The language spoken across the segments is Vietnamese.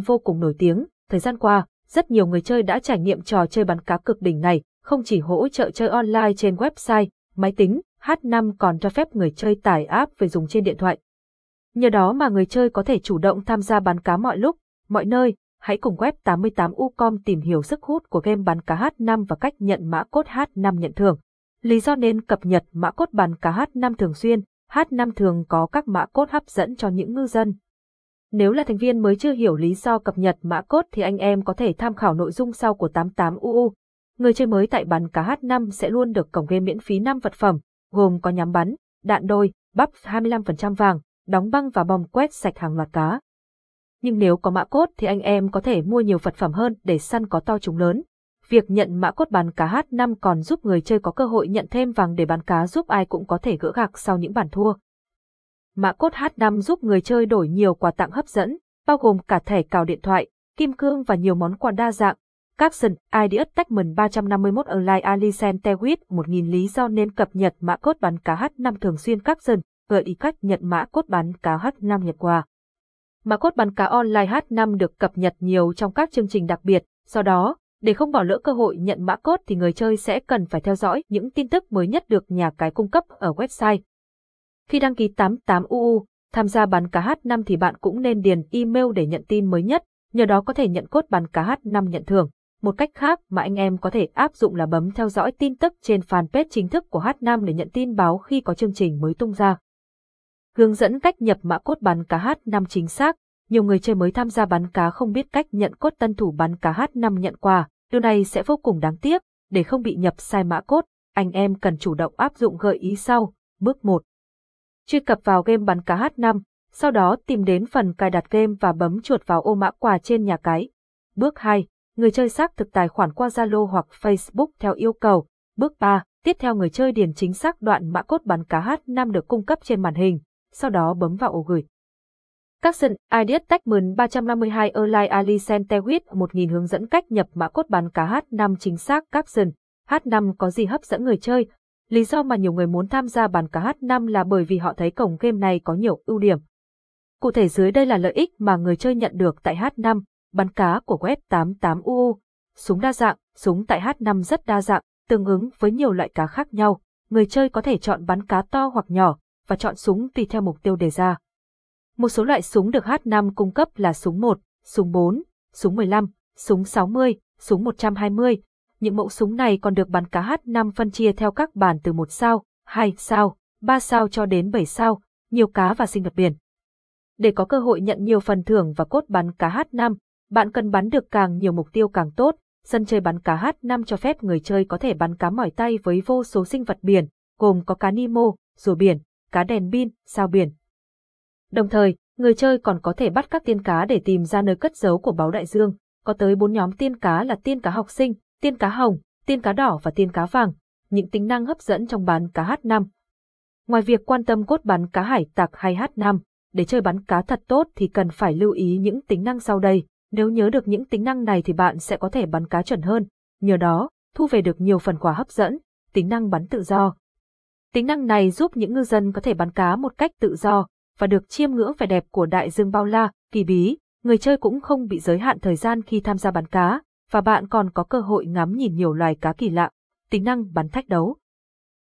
vô cùng nổi tiếng. Thời gian qua, rất nhiều người chơi đã trải nghiệm trò chơi bắn cá cực đỉnh này, không chỉ hỗ trợ chơi online trên website, máy tính, H5 còn cho phép người chơi tải app về dùng trên điện thoại. Nhờ đó mà người chơi có thể chủ động tham gia bắn cá mọi lúc, mọi nơi. Hãy cùng web 88ucom tìm hiểu sức hút của game bắn cá H5 và cách nhận mã cốt H5 nhận thưởng. Lý do nên cập nhật mã cốt bắn cá H5 thường xuyên, H5 thường có các mã cốt hấp dẫn cho những ngư dân. Nếu là thành viên mới chưa hiểu lý do cập nhật mã cốt thì anh em có thể tham khảo nội dung sau của 88UU. Người chơi mới tại bắn cá H5 sẽ luôn được cổng game miễn phí 5 vật phẩm, gồm có nhắm bắn, đạn đôi, bắp 25% vàng, đóng băng và bom quét sạch hàng loạt cá. Nhưng nếu có mã cốt thì anh em có thể mua nhiều vật phẩm hơn để săn có to trúng lớn. Việc nhận mã cốt bán cá H5 còn giúp người chơi có cơ hội nhận thêm vàng để bán cá giúp ai cũng có thể gỡ gạc sau những bản thua. Mã cốt H5 giúp người chơi đổi nhiều quà tặng hấp dẫn, bao gồm cả thẻ cào điện thoại, kim cương và nhiều món quà đa dạng. Capson, ID Attachment 351 Online Alicent Tewit 1000 lý do nên cập nhật mã cốt bán cá H5 thường xuyên Capson, gợi ý cách nhận mã cốt bán cá H5 nhật quà. Mã cốt bán cá online H5 được cập nhật nhiều trong các chương trình đặc biệt, do đó, để không bỏ lỡ cơ hội nhận mã cốt thì người chơi sẽ cần phải theo dõi những tin tức mới nhất được nhà cái cung cấp ở website. Khi đăng ký 88UU, tham gia bán cá H5 thì bạn cũng nên điền email để nhận tin mới nhất, nhờ đó có thể nhận cốt bán cá H5 nhận thưởng. Một cách khác mà anh em có thể áp dụng là bấm theo dõi tin tức trên fanpage chính thức của H5 để nhận tin báo khi có chương trình mới tung ra. Hướng dẫn cách nhập mã cốt bán cá H5 chính xác, nhiều người chơi mới tham gia bán cá không biết cách nhận cốt tân thủ bán cá H5 nhận quà, điều này sẽ vô cùng đáng tiếc, để không bị nhập sai mã cốt, anh em cần chủ động áp dụng gợi ý sau. Bước 1. Truy cập vào game bắn cá H5, sau đó tìm đến phần cài đặt game và bấm chuột vào ô mã quà trên nhà cái. Bước 2. Người chơi xác thực tài khoản qua Zalo hoặc Facebook theo yêu cầu. Bước 3. Tiếp theo người chơi điền chính xác đoạn mã cốt bắn cá H5 được cung cấp trên màn hình sau đó bấm vào ô gửi. Capson Ideas Techman 352 Erlai Ali Centewit 1000 hướng dẫn cách nhập mã cốt bán cá H5 chính xác Capson. H5 có gì hấp dẫn người chơi? Lý do mà nhiều người muốn tham gia bàn cá H5 là bởi vì họ thấy cổng game này có nhiều ưu điểm. Cụ thể dưới đây là lợi ích mà người chơi nhận được tại H5, bắn cá của web 88UU. Súng đa dạng, súng tại H5 rất đa dạng, tương ứng với nhiều loại cá khác nhau. Người chơi có thể chọn bắn cá to hoặc nhỏ, và chọn súng tùy theo mục tiêu đề ra. Một số loại súng được H5 cung cấp là súng 1, súng 4, súng 15, súng 60, súng 120. Những mẫu súng này còn được bắn cá H5 phân chia theo các bản từ 1 sao, 2 sao, 3 sao cho đến 7 sao, nhiều cá và sinh vật biển. Để có cơ hội nhận nhiều phần thưởng và cốt bắn cá H5, bạn cần bắn được càng nhiều mục tiêu càng tốt. Sân chơi bắn cá H5 cho phép người chơi có thể bắn cá mỏi tay với vô số sinh vật biển, gồm có cá Nemo, rùa biển, cá đèn pin, sao biển. Đồng thời, người chơi còn có thể bắt các tiên cá để tìm ra nơi cất giấu của báo đại dương, có tới 4 nhóm tiên cá là tiên cá học sinh, tiên cá hồng, tiên cá đỏ và tiên cá vàng, những tính năng hấp dẫn trong bán cá H5. Ngoài việc quan tâm cốt bắn cá hải tặc hay H5, để chơi bắn cá thật tốt thì cần phải lưu ý những tính năng sau đây. Nếu nhớ được những tính năng này thì bạn sẽ có thể bắn cá chuẩn hơn, nhờ đó, thu về được nhiều phần quà hấp dẫn, tính năng bắn tự do, Tính năng này giúp những ngư dân có thể bắn cá một cách tự do và được chiêm ngưỡng vẻ đẹp của đại dương bao la, kỳ bí. Người chơi cũng không bị giới hạn thời gian khi tham gia bắn cá, và bạn còn có cơ hội ngắm nhìn nhiều loài cá kỳ lạ. Tính năng bắn thách đấu.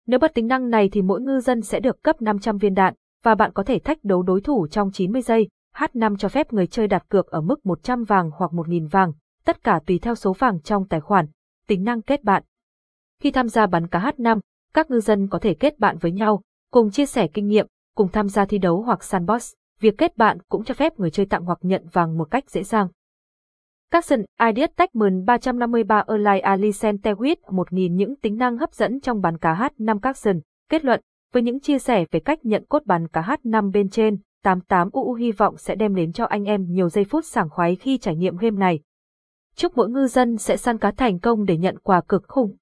Nếu bật tính năng này thì mỗi ngư dân sẽ được cấp 500 viên đạn, và bạn có thể thách đấu đối thủ trong 90 giây. H5 cho phép người chơi đặt cược ở mức 100 vàng hoặc 1.000 vàng, tất cả tùy theo số vàng trong tài khoản. Tính năng kết bạn. Khi tham gia bắn cá H5, các ngư dân có thể kết bạn với nhau, cùng chia sẻ kinh nghiệm, cùng tham gia thi đấu hoặc sandbox. Việc kết bạn cũng cho phép người chơi tặng hoặc nhận vàng một cách dễ dàng. Capson Ideas Techman 353 Online Alicent Tewit 1000 những tính năng hấp dẫn trong bán cá H5 Capson. Kết luận, với những chia sẻ về cách nhận cốt bán cá H5 bên trên, 88UU hy vọng sẽ đem đến cho anh em nhiều giây phút sảng khoái khi trải nghiệm game này. Chúc mỗi ngư dân sẽ săn cá thành công để nhận quà cực khủng.